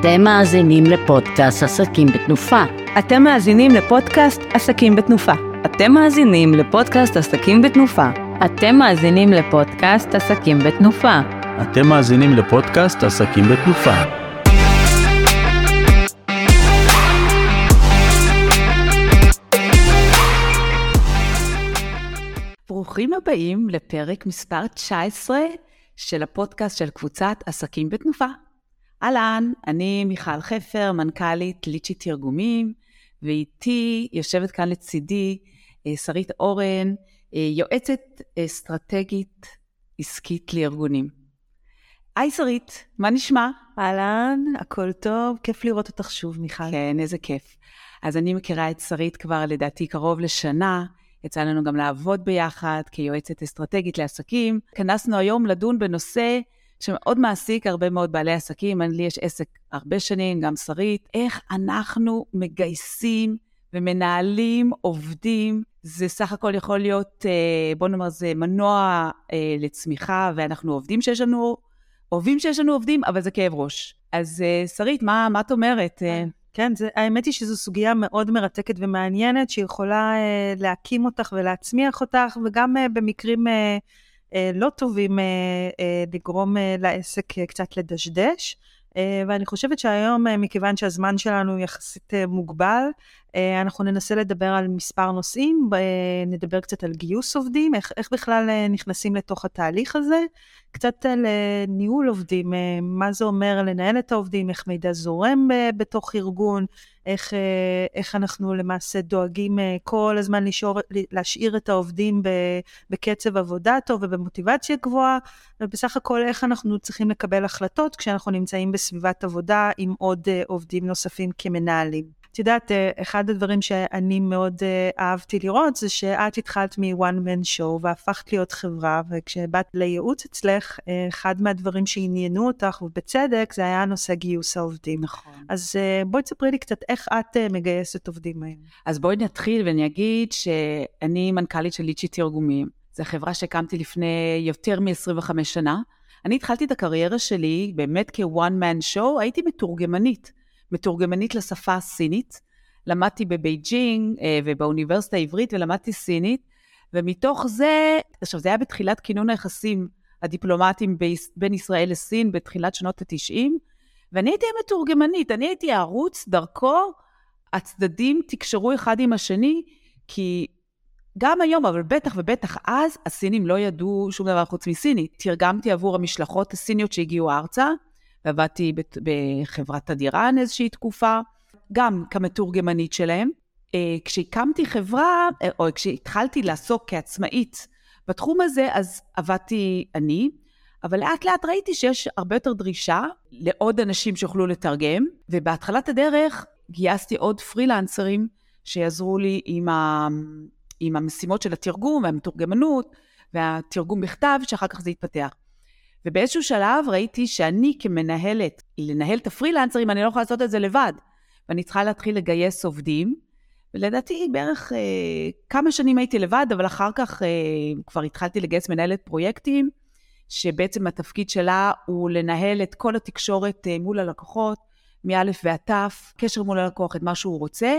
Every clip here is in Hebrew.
אתם מאזינים לפודקאסט עסקים בתנופה. אתם מאזינים לפודקאסט עסקים בתנופה. אתם מאזינים לפודקאסט עסקים בתנופה. אתם מאזינים לפודקאסט עסקים בתנופה. אתם מאזינים לפודקאסט עסקים בתנופה. ברוכים הבאים לפרק מספר 19 של הפודקאסט של קבוצת עסקים בתנופה. אהלן, אני מיכל חפר, מנכ"לית ליצ'י תרגומים, ואיתי יושבת כאן לצידי אה, שרית אורן, אה, יועצת אסטרטגית עסקית לארגונים. היי שרית, מה נשמע? אהלן, הכל טוב, כיף לראות אותך שוב, מיכל. כן, איזה כיף. אז אני מכירה את שרית כבר לדעתי קרוב לשנה, יצא לנו גם לעבוד ביחד כיועצת אסטרטגית לעסקים. כנסנו היום לדון בנושא שמאוד מעסיק הרבה מאוד בעלי עסקים, לי יש עסק הרבה שנים, גם שרית, איך אנחנו מגייסים ומנהלים עובדים, זה סך הכל יכול להיות, אה, בוא נאמר, זה מנוע אה, לצמיחה, ואנחנו עובדים שיש לנו, אוהבים שיש לנו עובדים, אבל זה כאב ראש. אז אה, שרית, מה, מה את אומרת? כן, זה, האמת היא שזו סוגיה מאוד מרתקת ומעניינת, שיכולה אה, להקים אותך ולהצמיח אותך, וגם אה, במקרים אה, לא טובים אה, אה, לגרום אה, לעסק אה, קצת לדשדש. אה, ואני חושבת שהיום, אה, מכיוון שהזמן שלנו יחסית אה, מוגבל, אה, אנחנו ננסה לדבר על מספר נושאים, נדבר קצת על גיוס עובדים, איך, איך בכלל נכנסים לתוך התהליך הזה, קצת על ניהול עובדים, מה זה אומר לנהל את העובדים, איך מידע זורם בתוך ארגון, איך, איך אנחנו למעשה דואגים כל הזמן לשאור, להשאיר את העובדים בקצב עבודה טוב ובמוטיבציה גבוהה, ובסך הכל איך אנחנו צריכים לקבל החלטות כשאנחנו נמצאים בסביבת עבודה עם עוד עובדים נוספים כמנהלים. את יודעת, אה, אחד הדברים שאני מאוד אה, אהבתי לראות זה שאת התחלת מ-one man show והפכת להיות חברה, וכשבאת לייעוץ אצלך, אה, אחד מהדברים שעניינו אותך, ובצדק, זה היה נושא גיוס העובדים. נכון. אז בואי תספרי לי קצת איך את מגייסת עובדים היום. אז בואי נתחיל ואני אגיד שאני מנכ"לית של ליצ'י תרגומים. זו חברה שהקמתי לפני יותר מ-25 שנה. אני התחלתי את הקריירה שלי באמת כ-one man show, הייתי מתורגמנית. מתורגמנית לשפה הסינית. למדתי בבייג'ינג אה, ובאוניברסיטה העברית ולמדתי סינית, ומתוך זה, עכשיו זה היה בתחילת כינון היחסים הדיפלומטיים בין ישראל לסין בתחילת שנות ה-90, ואני הייתי המתורגמנית, אני הייתי הערוץ, דרכו הצדדים תקשרו אחד עם השני, כי גם היום, אבל בטח ובטח אז, הסינים לא ידעו שום דבר חוץ מסינית. תרגמתי עבור המשלחות הסיניות שהגיעו ארצה, ועבדתי בחברת הדירן איזושהי תקופה, גם כמתורגמנית שלהם. אה, כשהקמתי חברה, אה, או כשהתחלתי לעסוק כעצמאית בתחום הזה, אז עבדתי אני, אבל לאט לאט ראיתי שיש הרבה יותר דרישה לעוד אנשים שיוכלו לתרגם, ובהתחלת הדרך גייסתי עוד פרילנסרים שיעזרו לי עם, ה... עם המשימות של התרגום והמתורגמנות והתרגום בכתב, שאחר כך זה יתפתח. ובאיזשהו שלב ראיתי שאני כמנהלת, לנהל את הפרילנסרים, אני לא יכולה לעשות את זה לבד. ואני צריכה להתחיל לגייס עובדים. ולדעתי בערך אה, כמה שנים הייתי לבד, אבל אחר כך אה, כבר התחלתי לגייס מנהלת פרויקטים, שבעצם התפקיד שלה הוא לנהל את כל התקשורת אה, מול הלקוחות, מא' ועד ת', קשר מול הלקוח, את מה שהוא רוצה,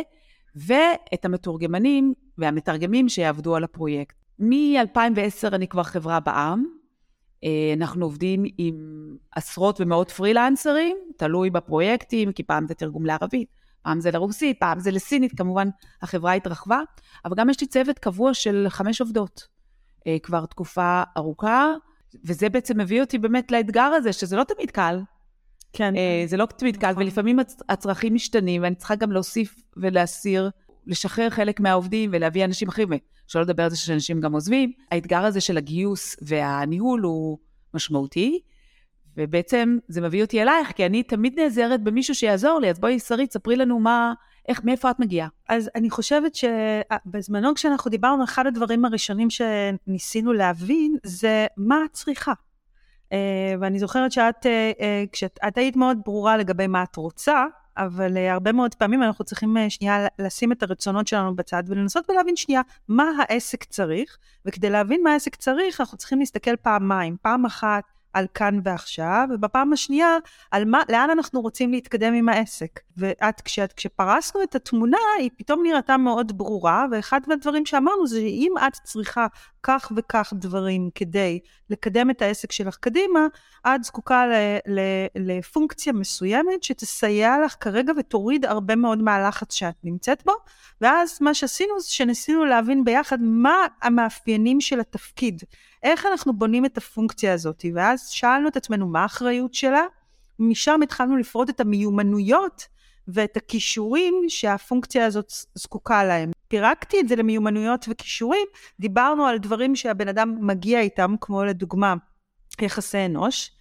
ואת המתורגמנים והמתרגמים שיעבדו על הפרויקט. מ-2010 אני כבר חברה בע"מ, אנחנו עובדים עם עשרות ומאות פרילנסרים, תלוי בפרויקטים, כי פעם זה תרגום לערבית, פעם זה לרוסית, פעם זה לסינית, כמובן החברה התרחבה, אבל גם יש לי צוות קבוע של חמש עובדות אה, כבר תקופה ארוכה, וזה בעצם מביא אותי באמת לאתגר הזה, שזה לא תמיד קל. כן. אה, זה לא תמיד קל, נכון. ולפעמים הצרכים משתנים, ואני צריכה גם להוסיף ולהסיר, לשחרר חלק מהעובדים ולהביא אנשים אחרים. שלא לדבר על זה שאנשים גם עוזבים. האתגר הזה של הגיוס והניהול הוא משמעותי, ובעצם זה מביא אותי אלייך, כי אני תמיד נעזרת במישהו שיעזור לי, אז בואי, שרית, ספרי לנו מה, איך, מאיפה את מגיעה? אז אני חושבת שבזמנו כשאנחנו דיברנו, אחד הדברים הראשונים שניסינו להבין זה מה את צריכה. Uh, ואני זוכרת שאת, uh, uh, כשאת היית מאוד ברורה לגבי מה את רוצה, אבל uh, הרבה מאוד פעמים אנחנו צריכים uh, שנייה לשים את הרצונות שלנו בצד ולנסות ולהבין שנייה מה העסק צריך, וכדי להבין מה העסק צריך אנחנו צריכים להסתכל פעמיים. פעם אחת על כאן ועכשיו, ובפעם השנייה, על מה, לאן אנחנו רוצים להתקדם עם העסק. ואת, כשאת, כשפרסנו את התמונה, היא פתאום נראתה מאוד ברורה, ואחד מהדברים שאמרנו זה שאם את צריכה כך וכך דברים כדי לקדם את העסק שלך קדימה, את זקוקה ל, ל, לפונקציה מסוימת שתסייע לך כרגע ותוריד הרבה מאוד מהלחץ שאת נמצאת בו, ואז מה שעשינו זה שניסינו להבין ביחד מה המאפיינים של התפקיד. איך אנחנו בונים את הפונקציה הזאת, ואז שאלנו את עצמנו מה האחריות שלה, משם התחלנו לפרוט את המיומנויות ואת הכישורים שהפונקציה הזאת זקוקה להם. פירקתי את זה למיומנויות וכישורים, דיברנו על דברים שהבן אדם מגיע איתם, כמו לדוגמה יחסי אנוש,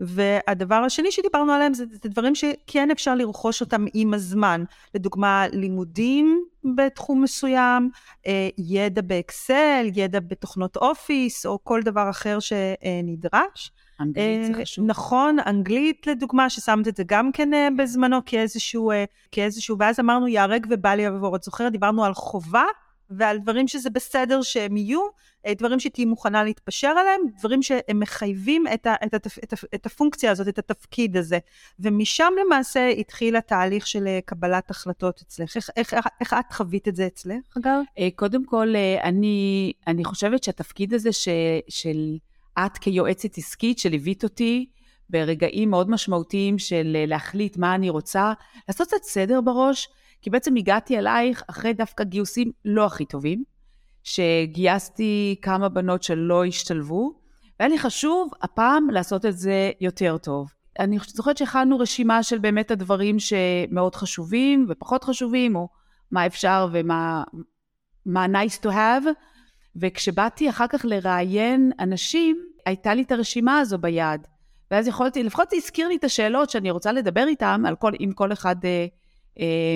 והדבר השני שדיברנו עליהם זה, זה דברים שכן אפשר לרכוש אותם עם הזמן. לדוגמה, לימודים בתחום מסוים, אה, ידע באקסל, ידע בתוכנות אופיס, או כל דבר אחר שנדרש. אנגלית זה חשוב. נכון, אנגלית לדוגמה, ששמת את זה גם כן אה, בזמנו כאיזשהו, אה, כאיזשהו, ואז אמרנו ייהרג ובל יעבור. את זוכרת? דיברנו על חובה ועל דברים שזה בסדר שהם יהיו, אה, דברים שתהיי מוכנה להתפשר עליהם, דברים שהם מחייבים את, ה, את, ה, את, ה, את הפונקציה הזאת, את התפקיד הזה. ומשם למעשה התחיל התהליך של אה, קבלת החלטות אצלך. איך, איך, איך את חווית את זה אצלך, אגב? אה, קודם כל, אני, אני חושבת שהתפקיד הזה ש, של את כיועצת עסקית שליווית אותי, ברגעים מאוד משמעותיים של להחליט מה אני רוצה, לעשות קצת סדר בראש, כי בעצם הגעתי אלייך אחרי דווקא גיוסים לא הכי טובים, שגייסתי כמה בנות שלא השתלבו, והיה לי חשוב הפעם לעשות את זה יותר טוב. אני זוכרת שהכנו רשימה של באמת הדברים שמאוד חשובים ופחות חשובים, או מה אפשר ומה מה nice to have, וכשבאתי אחר כך לראיין אנשים, הייתה לי את הרשימה הזו ביד. ואז יכולתי, לפחות זה הזכיר לי את השאלות שאני רוצה לדבר איתם, על כל, עם כל אחד אה,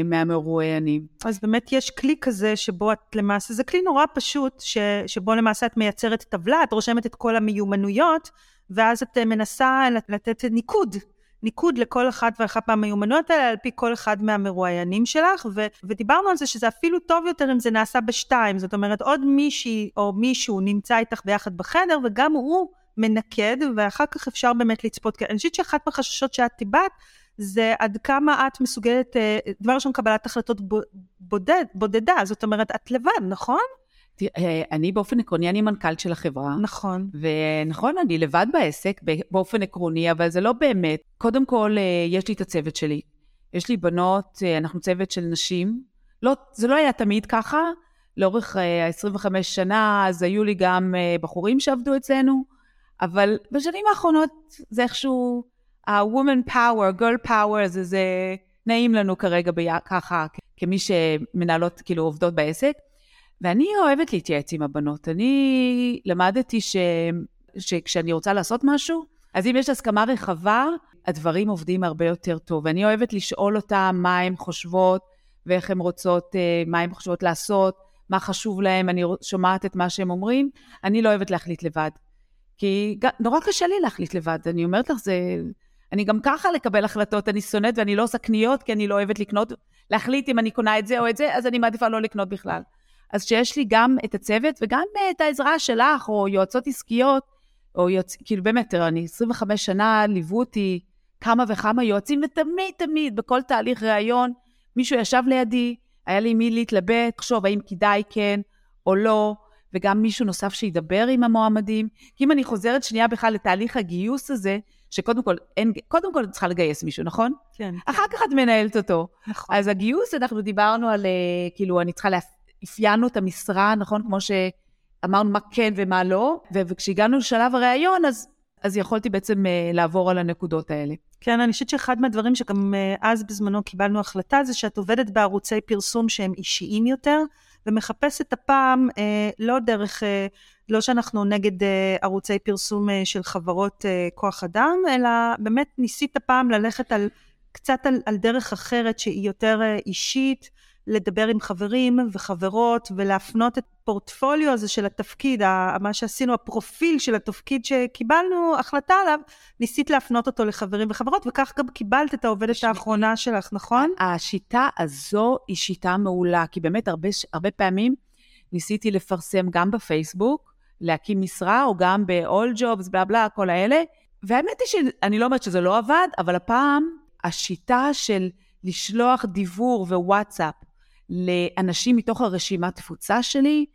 מהמרואיינים. אז באמת יש כלי כזה שבו את למעשה, זה כלי נורא פשוט, ש, שבו למעשה את מייצרת טבלה, את רושמת את כל המיומנויות, ואז את מנסה לתת ניקוד. ניקוד לכל אחת ואחת מהמיומנויות האלה על פי כל אחד מהמרואיינים שלך, ו- ודיברנו על זה שזה אפילו טוב יותר אם זה נעשה בשתיים, זאת אומרת עוד מישהי או מישהו נמצא איתך ביחד בחדר וגם הוא מנקד, ואחר כך אפשר באמת לצפות, אני חושבת שאחת מהחששות שאת טיבעת זה עד כמה את מסוגלת, אה, דבר ראשון, קבלת החלטות בודד, בודדה, זאת אומרת, את לבד, נכון? אה, אני באופן עקרוני, אני מנכ"לית של החברה. נכון. ונכון, אני לבד בעסק באופן עקרוני, אבל זה לא באמת. קודם כל, אה, יש לי את הצוות שלי. יש לי בנות, אנחנו צוות של נשים. לא, זה לא היה תמיד ככה. לאורך ה-25 שנה, אז היו לי גם בחורים שעבדו אצלנו, אבל בשנים האחרונות זה איכשהו... ה-woman power, girl power, זה, זה נעים לנו כרגע בי, ככה, כמי שמנהלות, כאילו עובדות בעסק. ואני אוהבת להתייעץ עם הבנות. אני למדתי ש, שכשאני רוצה לעשות משהו, אז אם יש הסכמה רחבה, הדברים עובדים הרבה יותר טוב. ואני אוהבת לשאול אותן מה הן חושבות ואיך הן רוצות, אה, מה הן חושבות לעשות, מה חשוב להן, אני שומעת את מה שהן אומרים. אני לא אוהבת להחליט לבד. כי נורא קשה לי להחליט לבד, אני אומרת לך, זה... אני גם ככה לקבל החלטות, אני שונאת ואני לא עושה קניות, כי אני לא אוהבת לקנות, להחליט אם אני קונה את זה או את זה, אז אני מעדיפה לא לקנות בכלל. אז שיש לי גם את הצוות וגם את העזרה שלך, או יועצות עסקיות, או יועצ... כאילו באמת, אני 25 שנה, ליוו אותי כמה וכמה יועצים, ותמיד תמיד, בכל תהליך ראיון, מישהו ישב לידי, היה לי מי להתלבט, לחשוב האם כדאי כן או לא, וגם מישהו נוסף שידבר עם המועמדים. כי אם אני חוזרת שנייה בכלל לתהליך הגיוס הזה, שקודם כל, אין, קודם כל את צריכה לגייס מישהו, נכון? כן. אחר כן. כך את מנהלת אותו. נכון. אז הגיוס, אנחנו דיברנו על, אה, כאילו, אני צריכה, אפיינו את המשרה, נכון? כמו שאמרנו מה כן ומה לא, וכשהגענו לשלב הראיון, אז, אז יכולתי בעצם uh, לעבור על הנקודות האלה. כן, אני חושבת שאחד מהדברים שגם uh, אז בזמנו קיבלנו החלטה, זה שאת עובדת בערוצי פרסום שהם אישיים יותר, ומחפשת הפעם אה, לא דרך, אה, לא שאנחנו נגד אה, ערוצי פרסום אה, של חברות אה, כוח אדם, אלא באמת ניסית הפעם ללכת על קצת על, על דרך אחרת שהיא יותר אה, אישית, לדבר עם חברים וחברות ולהפנות את הפורטפוליו הזה של התפקיד, מה שעשינו, הפרופיל של התפקיד שקיבלנו החלטה עליו, ניסית להפנות אותו לחברים וחברות, וכך גם קיבלת את העובדת ש... האחרונה שלך, נכון? השיטה הזו היא שיטה מעולה, כי באמת הרבה, הרבה פעמים ניסיתי לפרסם גם בפייסבוק, להקים משרה, או גם ב-all jobs, בלה בלה, כל האלה. והאמת היא שאני לא אומרת שזה לא עבד, אבל הפעם השיטה של לשלוח דיוור ווואטסאפ לאנשים מתוך הרשימת תפוצה שלי,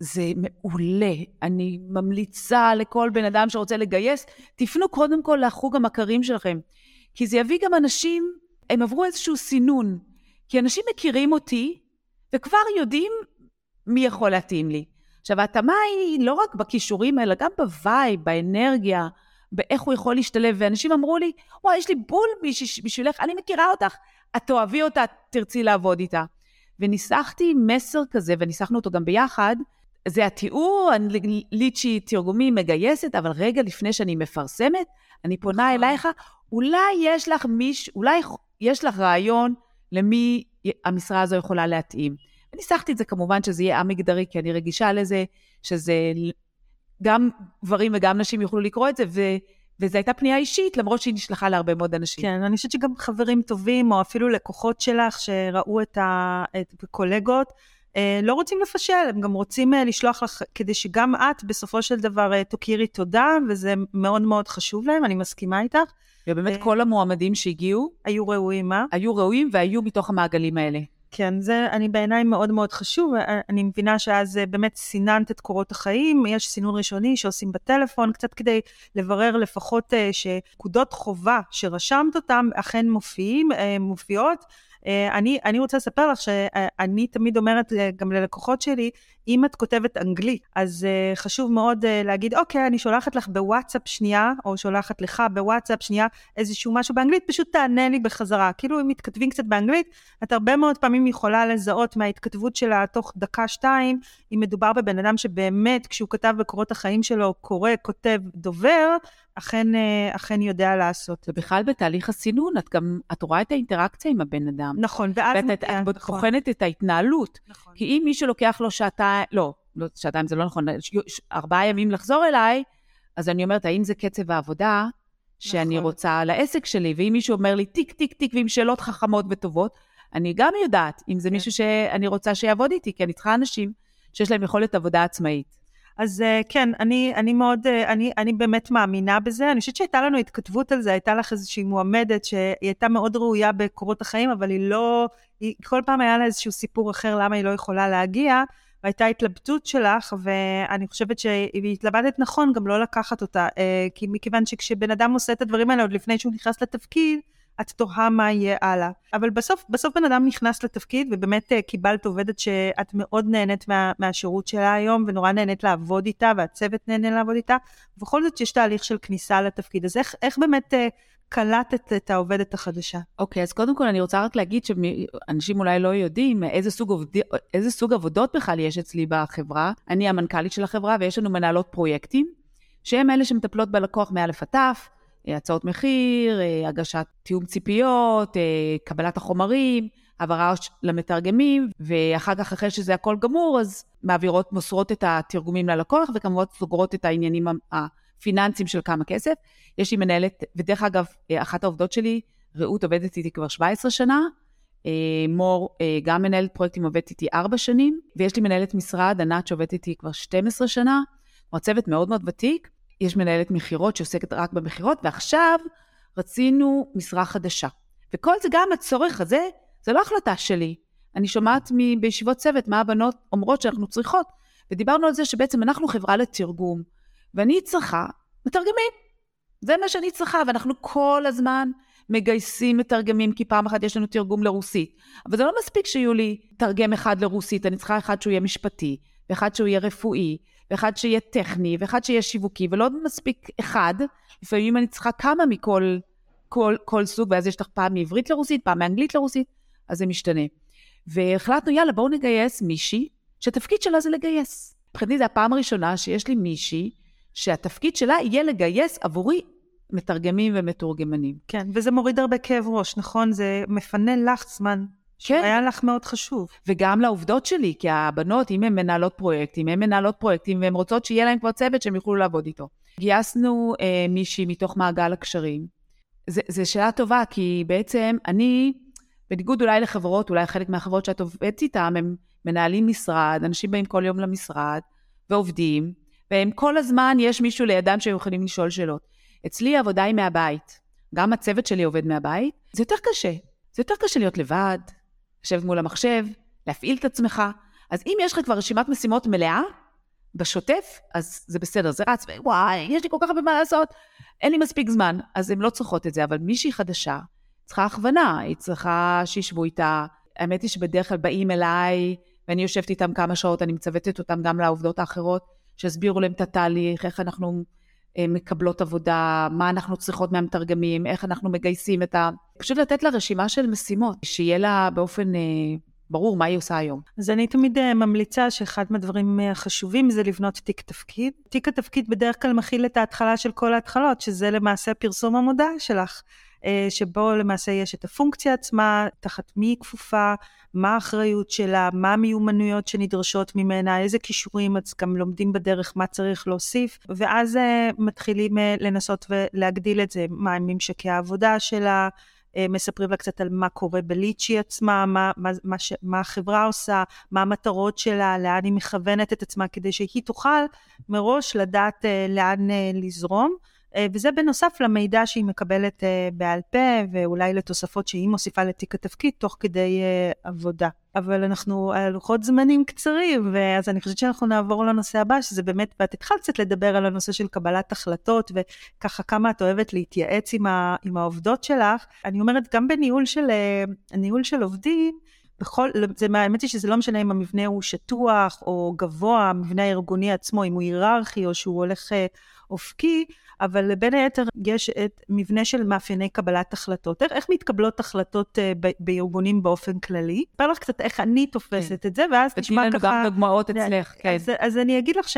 זה מעולה. אני ממליצה לכל בן אדם שרוצה לגייס, תפנו קודם כל לחוג המכרים שלכם. כי זה יביא גם אנשים, הם עברו איזשהו סינון. כי אנשים מכירים אותי, וכבר יודעים מי יכול להתאים לי. עכשיו, ההתאמה היא לא רק בכישורים, אלא גם בווייב, באנרגיה, באיך הוא יכול להשתלב. ואנשים אמרו לי, וואי, יש לי בול בשבילך, אני מכירה אותך, את תאהבי אותה, תרצי לעבוד איתה. וניסחתי מסר כזה, וניסחנו אותו גם ביחד. זה התיאור, ליצ'י תרגומים מגייסת, אבל רגע לפני שאני מפרסמת, אני פונה נכון. אלייך, אולי יש לך מיש, אולי יש לך רעיון למי המשרה הזו יכולה להתאים. וניסחתי את זה כמובן שזה יהיה א-מגדרי, כי אני רגישה לזה שזה גם גברים וגם נשים יוכלו לקרוא את זה, ו... וזו הייתה פנייה אישית, למרות שהיא נשלחה להרבה מאוד אנשים. כן, אני חושבת שגם חברים טובים, או אפילו לקוחות שלך שראו את, הקולגות, אה, לא רוצים לפשל, הם גם רוצים אה, לשלוח לך, כדי שגם את בסופו של דבר אה, תכירי תודה, וזה מאוד מאוד חשוב להם, אני מסכימה איתך. ובאמת כל המועמדים שהגיעו, היו ראויים, מה? היו ראויים והיו מתוך המעגלים האלה. כן, זה אני בעיניי מאוד מאוד חשוב. אני מבינה שאז אה, באמת סיננת את קורות החיים, יש סינון ראשוני שעושים בטלפון, קצת כדי לברר לפחות אה, שנקודות חובה שרשמת אותן אכן מופיעים, אה, מופיעות. אני, אני רוצה לספר לך שאני תמיד אומרת גם ללקוחות שלי, אם את כותבת אנגלית, אז uh, חשוב מאוד uh, להגיד, אוקיי, אני שולחת לך בוואטסאפ שנייה, או שולחת לך בוואטסאפ שנייה איזשהו משהו באנגלית, פשוט תענה לי בחזרה. כאילו אם מתכתבים קצת באנגלית, את הרבה מאוד פעמים יכולה לזהות מההתכתבות שלה תוך דקה-שתיים, אם מדובר בבן אדם שבאמת, כשהוא כתב בקורות החיים שלו, קורא, כותב, דובר, אכן, אה, אכן יודע לעשות. ובכלל בתהליך הסינון, את גם, את רואה את האינטראקציה עם הבן אדם. נכון, ואז... ואת את נכון. בוחנת את ההתנהלות. נכון. כי אם מישהו לוקח לו שעתיים, לא, לא, שעתיים זה לא נכון, ארבעה ימים לחזור אליי, אז אני אומרת, האם זה קצב העבודה שאני נכון. רוצה לעסק שלי? ואם מישהו אומר לי טיק, טיק, טיק, ועם שאלות חכמות וטובות, אני גם יודעת אם זה כן. מישהו שאני רוצה שיעבוד איתי, כי אני צריכה אנשים שיש להם יכולת עבודה עצמאית. אז uh, כן, אני, אני מאוד, uh, אני, אני באמת מאמינה בזה. אני חושבת שהייתה לנו התכתבות על זה, הייתה לך איזושהי מועמדת שהיא הייתה מאוד ראויה בקורות החיים, אבל היא לא, היא, כל פעם היה לה איזשהו סיפור אחר למה היא לא יכולה להגיע, והייתה התלבטות שלך, ואני חושבת שהיא התלבטת נכון גם לא לקחת אותה, uh, כי מכיוון שכשבן אדם עושה את הדברים האלה עוד לפני שהוא נכנס לתפקיד, את תוהה מה יהיה הלאה. אבל בסוף, בסוף בן אדם נכנס לתפקיד, ובאמת uh, קיבלת עובדת שאת מאוד נהנית מה, מהשירות שלה היום, ונורא נהנית לעבוד איתה, והצוות נהנה לעבוד איתה. ובכל זאת יש תהליך של כניסה לתפקיד. אז איך, איך באמת uh, קלטת את העובדת החדשה? אוקיי, אז קודם כל אני רוצה רק להגיד שאנשים אולי לא יודעים איזה סוג, עובד... איזה סוג עבודות בכלל יש אצלי בחברה. אני המנכ"לית של החברה, ויש לנו מנהלות פרויקטים, שהן אלה שמטפלות בלקוח מא' עד ת', הצעות מחיר, אה, הגשת תיאום ציפיות, אה, קבלת החומרים, העברה למתרגמים, ואחר כך, אחרי שזה הכל גמור, אז מעבירות, מוסרות את התרגומים ללקוח, וכמובן סוגרות את העניינים הפיננסיים של כמה כסף. יש לי מנהלת, ודרך אגב, אה, אחת העובדות שלי, רעות עובדת איתי כבר 17 שנה, מור, גם מנהלת פרויקטים עובדת איתי 4 שנים, ויש לי מנהלת משרד, ענת, שעובדת איתי כבר 12 שנה, כלומר צוות מאוד מאוד ותיק. יש מנהלת מכירות שעוסקת רק במכירות, ועכשיו רצינו משרה חדשה. וכל זה גם הצורך הזה, זה לא החלטה שלי. אני שומעת מ- בישיבות צוות מה הבנות אומרות שאנחנו צריכות, ודיברנו על זה שבעצם אנחנו חברה לתרגום, ואני צריכה מתרגמים. זה מה שאני צריכה, ואנחנו כל הזמן מגייסים מתרגמים, כי פעם אחת יש לנו תרגום לרוסית. אבל זה לא מספיק שיהיו לי תרגם אחד לרוסית, אני צריכה אחד שהוא יהיה משפטי, ואחד שהוא יהיה רפואי, ואחד שיהיה טכני, ואחד שיהיה שיווקי, ולא מספיק אחד, לפעמים אני צריכה כמה מכל כל, כל סוג, ואז יש לך פעם מעברית לרוסית, פעם מאנגלית לרוסית, אז זה משתנה. והחלטנו, יאללה, בואו נגייס מישהי, שהתפקיד שלה זה לגייס. מבחינתי זו הפעם הראשונה שיש לי מישהי, שהתפקיד שלה יהיה לגייס עבורי מתרגמים ומתורגמנים. כן, וזה מוריד הרבה כאב ראש, נכון? זה מפנה לך זמן. כן. היה לך מאוד חשוב. וגם לעובדות שלי, כי הבנות, אם הן מנהלות פרויקטים, הן מנהלות פרויקטים, והן רוצות שיהיה להן כבר צוות שהן יוכלו לעבוד איתו. גייסנו אה, מישהי מתוך מעגל הקשרים. זו שאלה טובה, כי בעצם אני, בניגוד אולי לחברות, אולי חלק מהחברות שאת עובדת איתן, הם מנהלים משרד, אנשים באים כל יום למשרד ועובדים, והם כל הזמן, יש מישהו לידם שהם יכולים לשאול שאלות. אצלי העבודה היא מהבית. גם הצוות שלי עובד מהבית. זה יותר קשה. זה יותר קשה להיות לבד, לשבת מול המחשב, להפעיל את עצמך. אז אם יש לך כבר רשימת משימות מלאה, בשוטף, אז זה בסדר, זה רץ, וואי, יש לי כל כך הרבה מה לעשות, אין לי מספיק זמן, אז הן לא צריכות את זה, אבל מישהי חדשה צריכה הכוונה, היא צריכה שישבו איתה. האמת היא שבדרך כלל באים אליי, ואני יושבת איתם כמה שעות, אני מצוותת אותם גם לעובדות האחרות, שיסבירו להם את התהליך, איך אנחנו מקבלות עבודה, מה אנחנו צריכות מהמתרגמים, איך אנחנו מגייסים את ה... פשוט לתת לה רשימה של משימות, שיהיה לה באופן אה, ברור מה היא עושה היום. אז אני תמיד אה, ממליצה שאחד מהדברים החשובים זה לבנות תיק תפקיד. תיק התפקיד בדרך כלל מכיל את ההתחלה של כל ההתחלות, שזה למעשה פרסום המודעה שלך. שבו למעשה יש את הפונקציה עצמה, תחת מי היא כפופה, מה האחריות שלה, מה המיומנויות שנדרשות ממנה, איזה כישורים, אז גם לומדים בדרך מה צריך להוסיף, ואז uh, מתחילים uh, לנסות ולהגדיל את זה, מה הם ממשקי העבודה שלה, מספרים לה קצת על מה קורה בליצ'י עצמה, מה, מה, מה, ש, מה החברה עושה, מה המטרות שלה, לאן היא מכוונת את עצמה, כדי שהיא תוכל מראש לדעת לאן לזרום. אה, וזה בנוסף למידע שהיא מקבלת אה, בעל פה, ואולי לתוספות שהיא מוסיפה לתיק התפקיד תוך כדי אה, עבודה. אבל אנחנו על לוחות זמנים קצרים, ואז אני חושבת שאנחנו נעבור לנושא הבא, שזה באמת, ואת התחלת קצת לדבר על הנושא של קבלת החלטות, וככה כמה את אוהבת להתייעץ עם, ה, עם העובדות שלך. אני אומרת, גם בניהול של, ניהול של עובדים, בכל, זה, האמת היא שזה לא משנה אם המבנה הוא שטוח או גבוה, המבנה הארגוני עצמו, אם הוא היררכי או שהוא הולך אופקי, אבל בין היתר יש את מבנה של מאפייני קבלת החלטות. איך, איך מתקבלות החלטות ב, בארגונים באופן כללי? אספר לך קצת איך אני תופסת כן. את זה, ואז תשמע ככה... תתני לנו גם דוגמאות אצלך, כן. אז, אז אני אגיד לך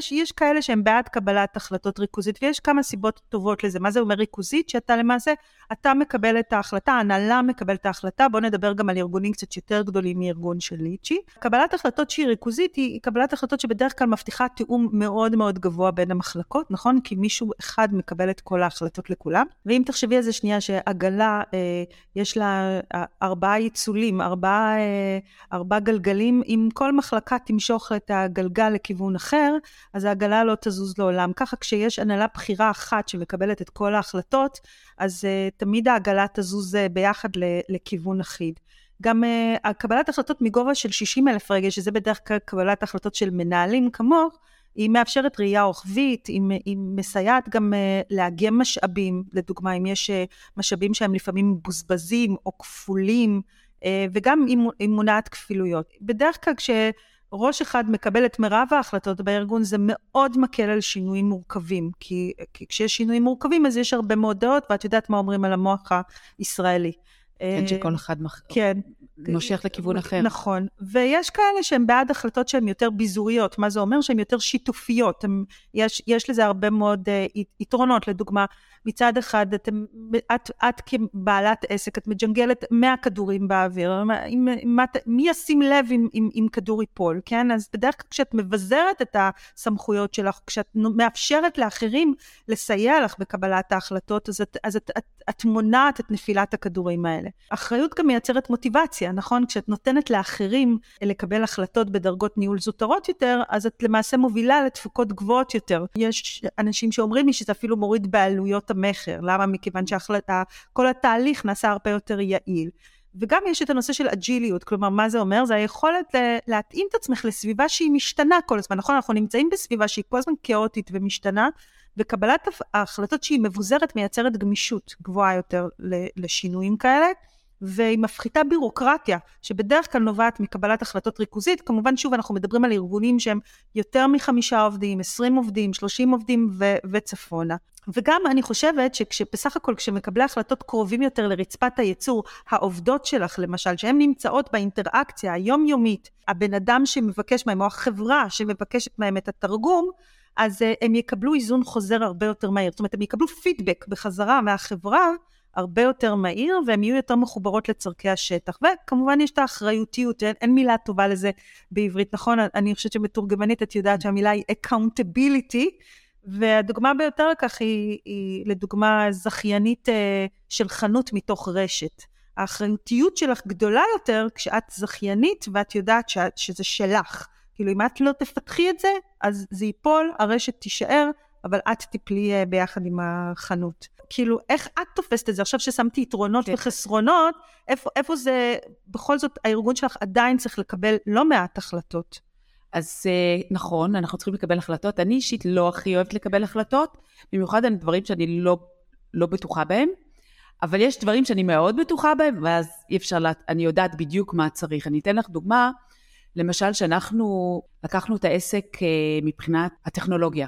שיש כאלה שהם בעד קבלת החלטות ריכוזית, ויש כמה סיבות טובות לזה. מה זה אומר ריכוזית? שאתה למעשה, אתה מקבל את ההחלטה, ההנהלה מקבלת את ההחלטה. בואו נדבר גם על ארגונים קצת יותר גדולים מארגון של ליצ'י. קבלת החלטות שהיא ריכוזית היא קבלת החלטות שבדרך כלל מבטיחה תיאום מאוד מאוד גבוה בין המחלקות, נכון? כי מישהו אחד מקבל את כל ההחלטות לכולם. ואם תחשבי על זה שנייה שעגלה, אה, יש לה אה, ארבעה יצולים, ארבעה, אה, ארבעה גלגלים, אם כל מחלקה תמשוך את הגלגל לכיוון אחר, אז העגלה לא תזוז לעולם. ככה כשיש הנהלה בכירה אחת שמקבלת את כל ההחלטות, אז אה, תמיד העגלה תזוז אה, ביחד לכיוון אחיד. גם uh, קבלת החלטות מגובה של 60 אלף רגל, שזה בדרך כלל קבלת החלטות של מנהלים כמוך, היא מאפשרת ראייה רוחבית, היא, היא מסייעת גם uh, לאגם משאבים, לדוגמה, אם יש uh, משאבים שהם לפעמים מבוזבזים או כפולים, uh, וגם היא מונעת כפילויות. בדרך כלל כשראש אחד מקבל את מירב ההחלטות בארגון, זה מאוד מקל על שינויים מורכבים, כי, כי כשיש שינויים מורכבים אז יש הרבה מאוד דעות, ואת יודעת מה אומרים על המוח הישראלי. כן, שכל אחד מח... כן. נושך לכיוון אחר. נכון, ויש כאלה שהם בעד החלטות שהן יותר ביזוריות, מה זה אומר? שהן יותר שיתופיות, הם, יש, יש לזה הרבה מאוד uh, יתרונות, לדוגמה, מצד אחד, אתם, את, את כבעלת עסק, את מג'נגלת 100 כדורים באוויר, עם, עם, מי ישים לב אם, אם, אם כדור ייפול, כן? אז בדרך כלל כשאת מבזרת את הסמכויות שלך, כשאת מאפשרת לאחרים לסייע לך בקבלת ההחלטות, אז את, אז את, את, את מונעת את נפילת הכדורים האלה. אחריות גם מייצרת מוטיבציה, נכון? כשאת נותנת לאחרים לקבל החלטות בדרגות ניהול זוטרות יותר, אז את למעשה מובילה לתפוקות גבוהות יותר. יש אנשים שאומרים לי שזה אפילו מוריד בעלויות המכר. למה? מכיוון שכל התהליך נעשה הרבה יותר יעיל. וגם יש את הנושא של אג'יליות, כלומר, מה זה אומר? זה היכולת להתאים את עצמך לסביבה שהיא משתנה כל הזמן, נכון? אנחנו נמצאים בסביבה שהיא כל הזמן כאוטית ומשתנה, וקבלת ההחלטות שהיא מבוזרת מייצרת גמישות גבוהה יותר לשינויים כאלה. והיא מפחיתה בירוקרטיה, שבדרך כלל נובעת מקבלת החלטות ריכוזית. כמובן, שוב, אנחנו מדברים על ארגונים שהם יותר מחמישה עובדים, עשרים עובדים, שלושים עובדים ו- וצפונה. וגם אני חושבת שבסך הכל כשמקבלי החלטות קרובים יותר לרצפת הייצור, העובדות שלך למשל, שהן נמצאות באינטראקציה היומיומית, הבן אדם שמבקש מהם, או החברה שמבקשת מהם את התרגום, אז uh, הם יקבלו איזון חוזר הרבה יותר מהיר. זאת אומרת, הם יקבלו פידבק בחזרה מהחברה הרבה יותר מהיר, והן יהיו יותר מחוברות לצורכי השטח. וכמובן יש את האחריותיות, אין, אין מילה טובה לזה בעברית, נכון? אני חושבת שמתורגמנית את יודעת שהמילה היא accountability, והדוגמה ביותר לכך היא, היא לדוגמה זכיינית אה, של חנות מתוך רשת. האחריותיות שלך גדולה יותר כשאת זכיינית ואת יודעת שאת, שזה שלך. כאילו אם את לא תפתחי את זה, אז זה ייפול, הרשת תישאר, אבל את תיפלי אה, ביחד עם החנות. כאילו, איך את תופסת את זה? עכשיו ששמתי יתרונות כן. וחסרונות, איפה, איפה זה, בכל זאת, הארגון שלך עדיין צריך לקבל לא מעט החלטות. אז אה, נכון, אנחנו צריכים לקבל החלטות. אני אישית לא הכי אוהבת לקבל החלטות, במיוחד על דברים שאני לא, לא בטוחה בהם, אבל יש דברים שאני מאוד בטוחה בהם, ואז אי אפשר, לה, אני יודעת בדיוק מה צריך. אני אתן לך דוגמה, למשל, שאנחנו לקחנו את העסק אה, מבחינת הטכנולוגיה.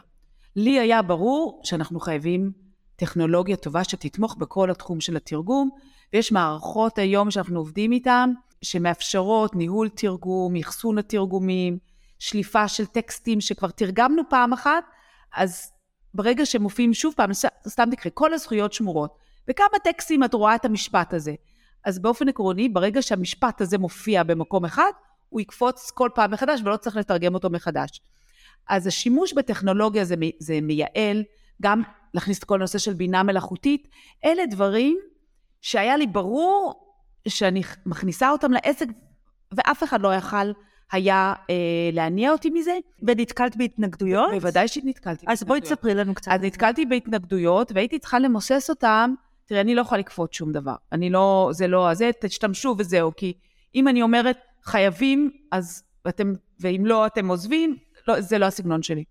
לי היה ברור שאנחנו חייבים טכנולוגיה טובה שתתמוך בכל התחום של התרגום, ויש מערכות היום שאנחנו עובדים איתן, שמאפשרות ניהול תרגום, אחסון התרגומים, שליפה של טקסטים שכבר תרגמנו פעם אחת, אז ברגע שמופיעים שוב פעם, סתם תקחי, כל הזכויות שמורות. בכמה טקסטים את רואה את המשפט הזה? אז באופן עקרוני, ברגע שהמשפט הזה מופיע במקום אחד, הוא יקפוץ כל פעם מחדש ולא צריך לתרגם אותו מחדש. אז השימוש בטכנולוגיה זה, זה מייעל, גם להכניס את כל הנושא של בינה מלאכותית. אלה דברים שהיה לי ברור שאני מכניסה אותם לעסק, ואף אחד לא יכל היה אה, להניע אותי מזה. ונתקלת בהתנגדויות? בוודאי שנתקלתי אז בואי תספרי לנו קצת. אז נתקלתי בהתנגדויות, והייתי צריכה למוסס אותם. תראי, אני לא יכולה לקפוץ שום דבר. אני לא, זה לא, זה, תשתמשו וזהו. כי אם אני אומרת, חייבים, אז אתם, ואם לא, אתם עוזבים, לא, זה לא הסגנון שלי.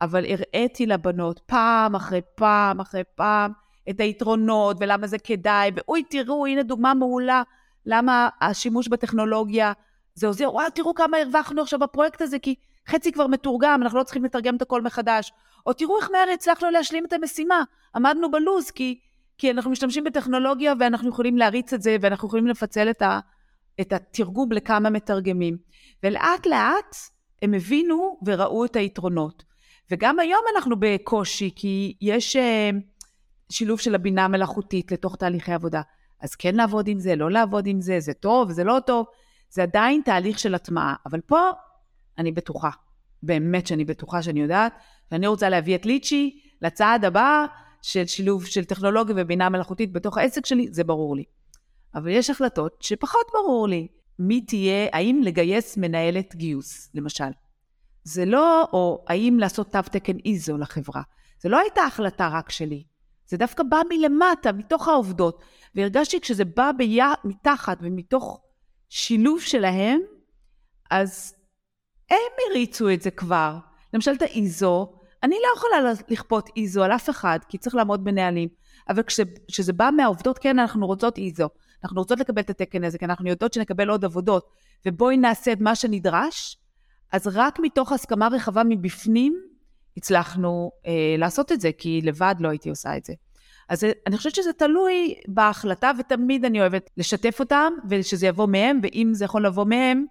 אבל הראיתי לבנות פעם אחרי פעם אחרי פעם את היתרונות ולמה זה כדאי, ואוי, תראו, הנה דוגמה מעולה, למה השימוש בטכנולוגיה זה עוזר, וואו, תראו כמה הרווחנו עכשיו בפרויקט הזה, כי חצי כבר מתורגם, אנחנו לא צריכים לתרגם את הכל מחדש. או תראו איך מהר הצלחנו להשלים את המשימה, עמדנו בלוז, כי, כי אנחנו משתמשים בטכנולוגיה ואנחנו יכולים להריץ את זה, ואנחנו יכולים לפצל את, ה, את התרגום לכמה מתרגמים. ולאט לאט הם הבינו וראו את היתרונות. וגם היום אנחנו בקושי, כי יש uh, שילוב של הבינה המלאכותית לתוך תהליכי עבודה. אז כן לעבוד עם זה, לא לעבוד עם זה, זה טוב, זה לא טוב. זה עדיין תהליך של הטמעה. אבל פה אני בטוחה, באמת שאני בטוחה שאני יודעת, שאני רוצה להביא את ליצ'י לצעד הבא של שילוב של טכנולוגיה ובינה מלאכותית בתוך העסק שלי, זה ברור לי. אבל יש החלטות שפחות ברור לי. מי תהיה, האם לגייס מנהלת גיוס, למשל. זה לא, או האם לעשות תו תקן איזו לחברה. זה לא הייתה החלטה רק שלי. זה דווקא בא מלמטה, מתוך העובדות. והרגשתי כשזה בא ביה, מתחת ומתוך שילוב שלהם, אז הם הריצו את זה כבר. למשל את האיזו, אני לא יכולה לכפות איזו על אף אחד, כי צריך לעמוד בנהלים. אבל כשזה בא מהעובדות, כן, אנחנו רוצות איזו. אנחנו רוצות לקבל את התקן הזה, כי אנחנו יודעות שנקבל עוד עבודות, ובואי נעשה את מה שנדרש, אז רק מתוך הסכמה רחבה מבפנים, הצלחנו אה, לעשות את זה, כי לבד לא הייתי עושה את זה. אז אני חושבת שזה תלוי בהחלטה, ותמיד אני אוהבת לשתף אותם, ושזה יבוא מהם, ואם זה יכול לבוא מהם,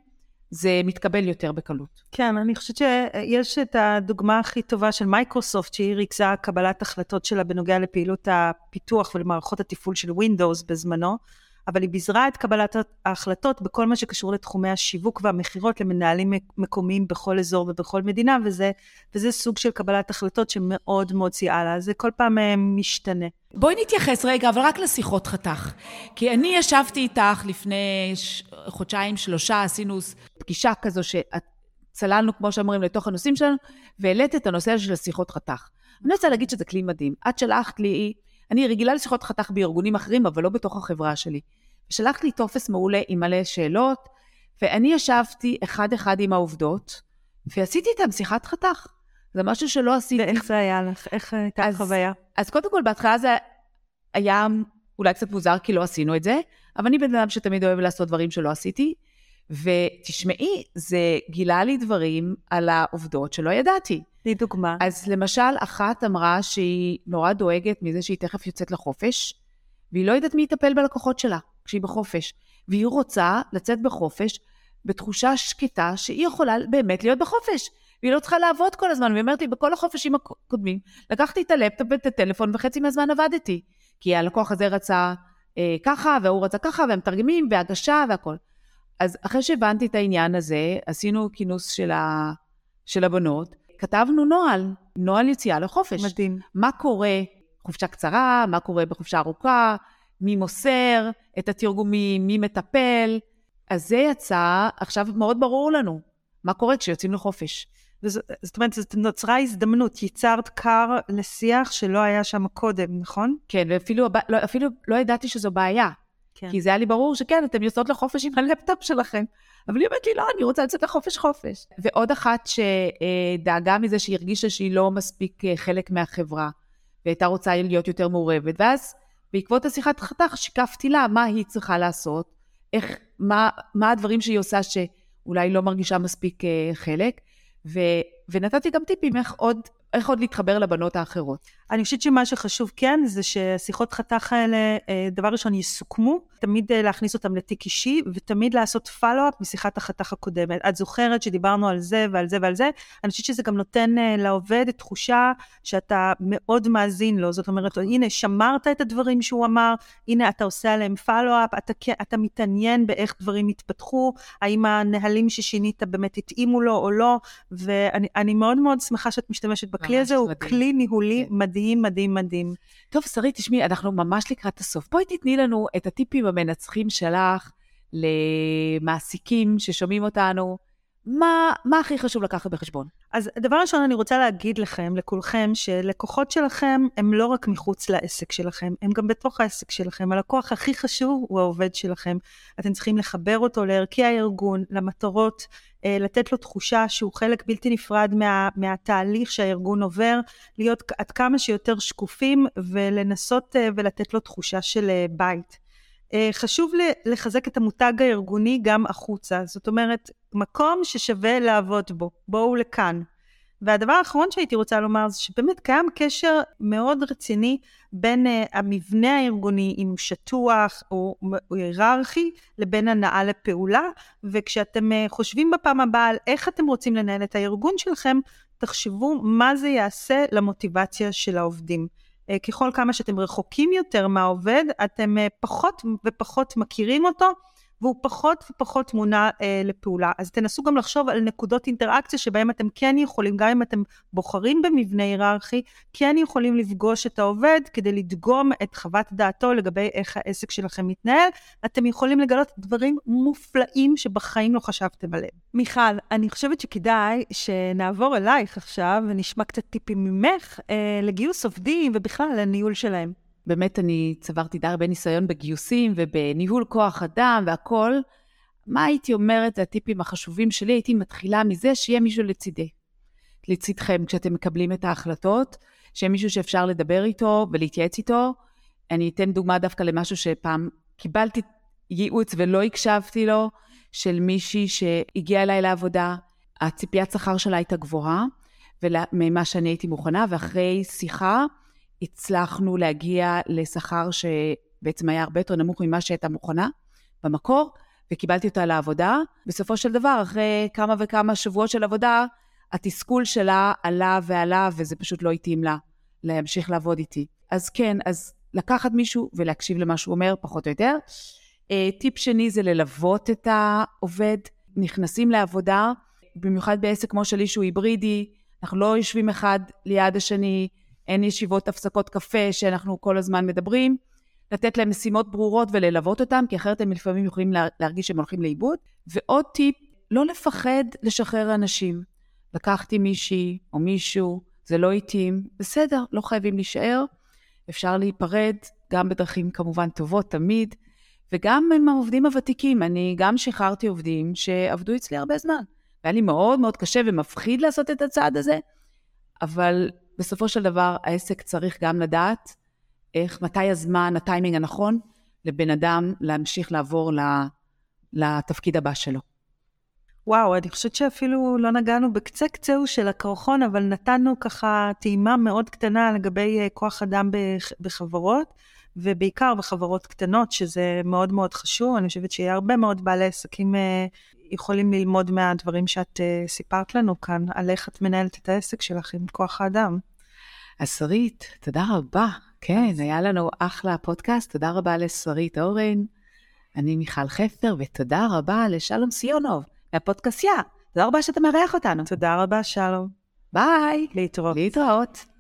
זה מתקבל יותר בקלות. כן, אני חושבת שיש את הדוגמה הכי טובה של מייקרוסופט, שהיא ריכזה קבלת החלטות שלה בנוגע לפעילות הפיתוח ולמערכות התפעול של Windows בזמנו. אבל היא ביזרה את קבלת ההחלטות בכל מה שקשור לתחומי השיווק והמכירות למנהלים מקומיים בכל אזור ובכל מדינה, וזה, וזה סוג של קבלת החלטות שמאוד מאוד סייעה לה, זה כל פעם אה, משתנה. בואי נתייחס רגע, אבל רק לשיחות חתך. כי אני ישבתי איתך לפני ש... חודשיים, שלושה, עשינו פגישה כזו שצללנו, כמו שאומרים, לתוך הנושאים שלנו, והעלית את הנושא של השיחות חתך. אני רוצה להגיד שזה כלי מדהים. את שלחת לי אני רגילה לשיחות חתך בארגונים אחרים, אבל לא בתוך החברה שלי. ושלחת לי טופס מעולה עם מלא שאלות, ואני ישבתי אחד-אחד עם העובדות, ועשיתי איתם שיחת חתך. זה משהו שלא עשיתי. ואיך זה היה לך? איך הייתה החוויה? אז קודם כל, בהתחלה זה היה אולי קצת מוזר, כי לא עשינו את זה, אבל אני בן אדם שתמיד אוהב לעשות דברים שלא עשיתי. ותשמעי, זה גילה לי דברים על העובדות שלא ידעתי. תני דוגמה. אז למשל, אחת אמרה שהיא נורא דואגת מזה שהיא תכף יוצאת לחופש, והיא לא יודעת מי יטפל בלקוחות שלה כשהיא בחופש. והיא רוצה לצאת בחופש בתחושה שקטה שהיא יכולה באמת להיות בחופש. והיא לא צריכה לעבוד כל הזמן. והיא אומרת לי, בכל החופשים הקודמים, לקחתי את הלפטופ ואת הטלפון וחצי מהזמן עבדתי. כי הלקוח הזה רצה אה, ככה, והוא רצה ככה, והם מתרגמים, והגשה והכל. אז אחרי שהבנתי את העניין הזה, עשינו כינוס של, ה... של הבנות, כתבנו נוהל, נוהל יציאה לחופש. מדהים. מה קורה חופשה קצרה, מה קורה בחופשה ארוכה, מי מוסר את התרגומים, מי מטפל. אז זה יצא, עכשיו מאוד ברור לנו, מה קורה כשיוצאים לחופש. זאת אומרת, זאת נוצרה הזדמנות, ייצרת כר לשיח שלא היה שם קודם, נכון? כן, ואפילו לא, אפילו לא ידעתי שזו בעיה. כן. כי זה היה לי ברור שכן, אתן יוצאות לחופש עם הלפטופ שלכם. אבל היא אומרת לי, לא, אני רוצה לצאת לחופש חופש. ועוד אחת שדאגה מזה שהיא הרגישה שהיא לא מספיק אה, חלק מהחברה, והייתה רוצה להיות יותר מעורבת. ואז בעקבות השיחת חתך שיקפתי לה מה היא צריכה לעשות, איך, מה, מה הדברים שהיא עושה שאולי לא מרגישה מספיק אה, חלק, ו, ונתתי גם טיפים איך עוד איך עוד להתחבר לבנות האחרות? אני חושבת שמה שחשוב כן, זה שהשיחות חתך האלה, אה, דבר ראשון, יסוכמו, תמיד אה, להכניס אותם לתיק אישי, ותמיד לעשות פלו-אפ משיחת החתך הקודמת. את זוכרת שדיברנו על זה ועל זה ועל זה? אני חושבת שזה גם נותן אה, לעובד תחושה שאתה מאוד מאזין לו. זאת אומרת, הנה, שמרת את הדברים שהוא אמר, הנה, אתה עושה עליהם פלו-אפ, אתה, אתה מתעניין באיך דברים התפתחו, האם הנהלים ששינית באמת התאימו לו או לא, ואני מאוד מאוד שמחה שאת משתמשת הכלי הזה הוא כלי ניהולי כן. מדהים, מדהים, מדהים. טוב, שרית, תשמעי, אנחנו ממש לקראת הסוף. בואי תתני לנו את הטיפים המנצחים שלך למעסיקים ששומעים אותנו. מה, מה הכי חשוב לקחת בחשבון? אז דבר ראשון, אני רוצה להגיד לכם, לכולכם, שלקוחות שלכם הם לא רק מחוץ לעסק שלכם, הם גם בתוך העסק שלכם. הלקוח הכי חשוב הוא העובד שלכם. אתם צריכים לחבר אותו לערכי הארגון, למטרות, אה, לתת לו תחושה שהוא חלק בלתי נפרד מה, מהתהליך שהארגון עובר, להיות עד כמה שיותר שקופים ולנסות אה, ולתת לו תחושה של אה, בית. חשוב לחזק את המותג הארגוני גם החוצה, זאת אומרת, מקום ששווה לעבוד בו, בואו לכאן. והדבר האחרון שהייתי רוצה לומר זה שבאמת קיים קשר מאוד רציני בין uh, המבנה הארגוני, אם הוא שטוח או, או היררכי, לבין הנעה לפעולה, וכשאתם uh, חושבים בפעם הבאה על איך אתם רוצים לנהל את הארגון שלכם, תחשבו מה זה יעשה למוטיבציה של העובדים. Uh, ככל כמה שאתם רחוקים יותר מהעובד, אתם uh, פחות ופחות מכירים אותו, והוא פחות ופחות מונע אה, לפעולה. אז תנסו גם לחשוב על נקודות אינטראקציה שבהם אתם כן יכולים, גם אם אתם בוחרים במבנה היררכי, כן יכולים לפגוש את העובד כדי לדגום את חוות דעתו לגבי איך העסק שלכם מתנהל. אתם יכולים לגלות דברים מופלאים שבחיים לא חשבתם עליהם. מיכל, אני חושבת שכדאי שנעבור אלייך עכשיו ונשמע קצת טיפים ממך אה, לגיוס עובדים ובכלל לניהול שלהם. באמת אני צברתי די הרבה ניסיון בגיוסים ובניהול כוח אדם והכול. מה הייתי אומרת, הטיפים החשובים שלי, הייתי מתחילה מזה שיהיה מישהו לצידי. לצידכם כשאתם מקבלים את ההחלטות, שיהיה מישהו שאפשר לדבר איתו ולהתייעץ איתו. אני אתן דוגמה דווקא למשהו שפעם קיבלתי ייעוץ ולא הקשבתי לו, של מישהי שהגיעה אליי לעבודה, הציפיית שכר שלה הייתה גבוהה, ממה שאני הייתי מוכנה, ואחרי שיחה, הצלחנו להגיע לשכר שבעצם היה הרבה יותר נמוך ממה שהייתה מוכנה במקור, וקיבלתי אותה לעבודה. בסופו של דבר, אחרי כמה וכמה שבועות של עבודה, התסכול שלה עלה ועלה, וזה פשוט לא התאים לה להמשיך לעבוד איתי. אז כן, אז לקחת מישהו ולהקשיב למה שהוא אומר, פחות או יותר. אה, טיפ שני זה ללוות את העובד. נכנסים לעבודה, במיוחד בעסק כמו שלי שהוא היברידי, אנחנו לא יושבים אחד ליד השני, אין ישיבות הפסקות קפה שאנחנו כל הזמן מדברים, לתת להם משימות ברורות וללוות אותם, כי אחרת הם לפעמים יכולים להרגיש שהם הולכים לאיבוד. ועוד טיפ, לא לפחד לשחרר אנשים. לקחתי מישהי או מישהו, זה לא התאים, בסדר, לא חייבים להישאר, אפשר להיפרד, גם בדרכים כמובן טובות תמיד, וגם עם העובדים הוותיקים. אני גם שחררתי עובדים שעבדו אצלי הרבה זמן. והיה לי מאוד מאוד קשה ומפחיד לעשות את הצעד הזה, אבל בסופו של דבר העסק צריך גם לדעת איך, מתי הזמן, הטיימינג הנכון לבן אדם להמשיך לעבור לתפקיד הבא שלו. וואו, אני חושבת שאפילו לא נגענו בקצה קצהו של הקרחון, אבל נתנו ככה טעימה מאוד קטנה לגבי אה, כוח אדם בחברות, ובעיקר בחברות קטנות, שזה מאוד מאוד חשוב. אני חושבת שיהיה הרבה מאוד בעלי עסקים אה, יכולים ללמוד מהדברים שאת uh, סיפרת לנו כאן, על איך את מנהלת את העסק שלך עם כוח האדם. אז שרית, תודה רבה. כן, היה לנו אחלה פודקאסט, תודה רבה לשרית אורן. אני מיכל חפר, ותודה רבה לשלום סיונוב, מהפודקאסיה. תודה רבה שאתה מארח אותנו. תודה רבה, שלום. ביי. להתראות. להתראות.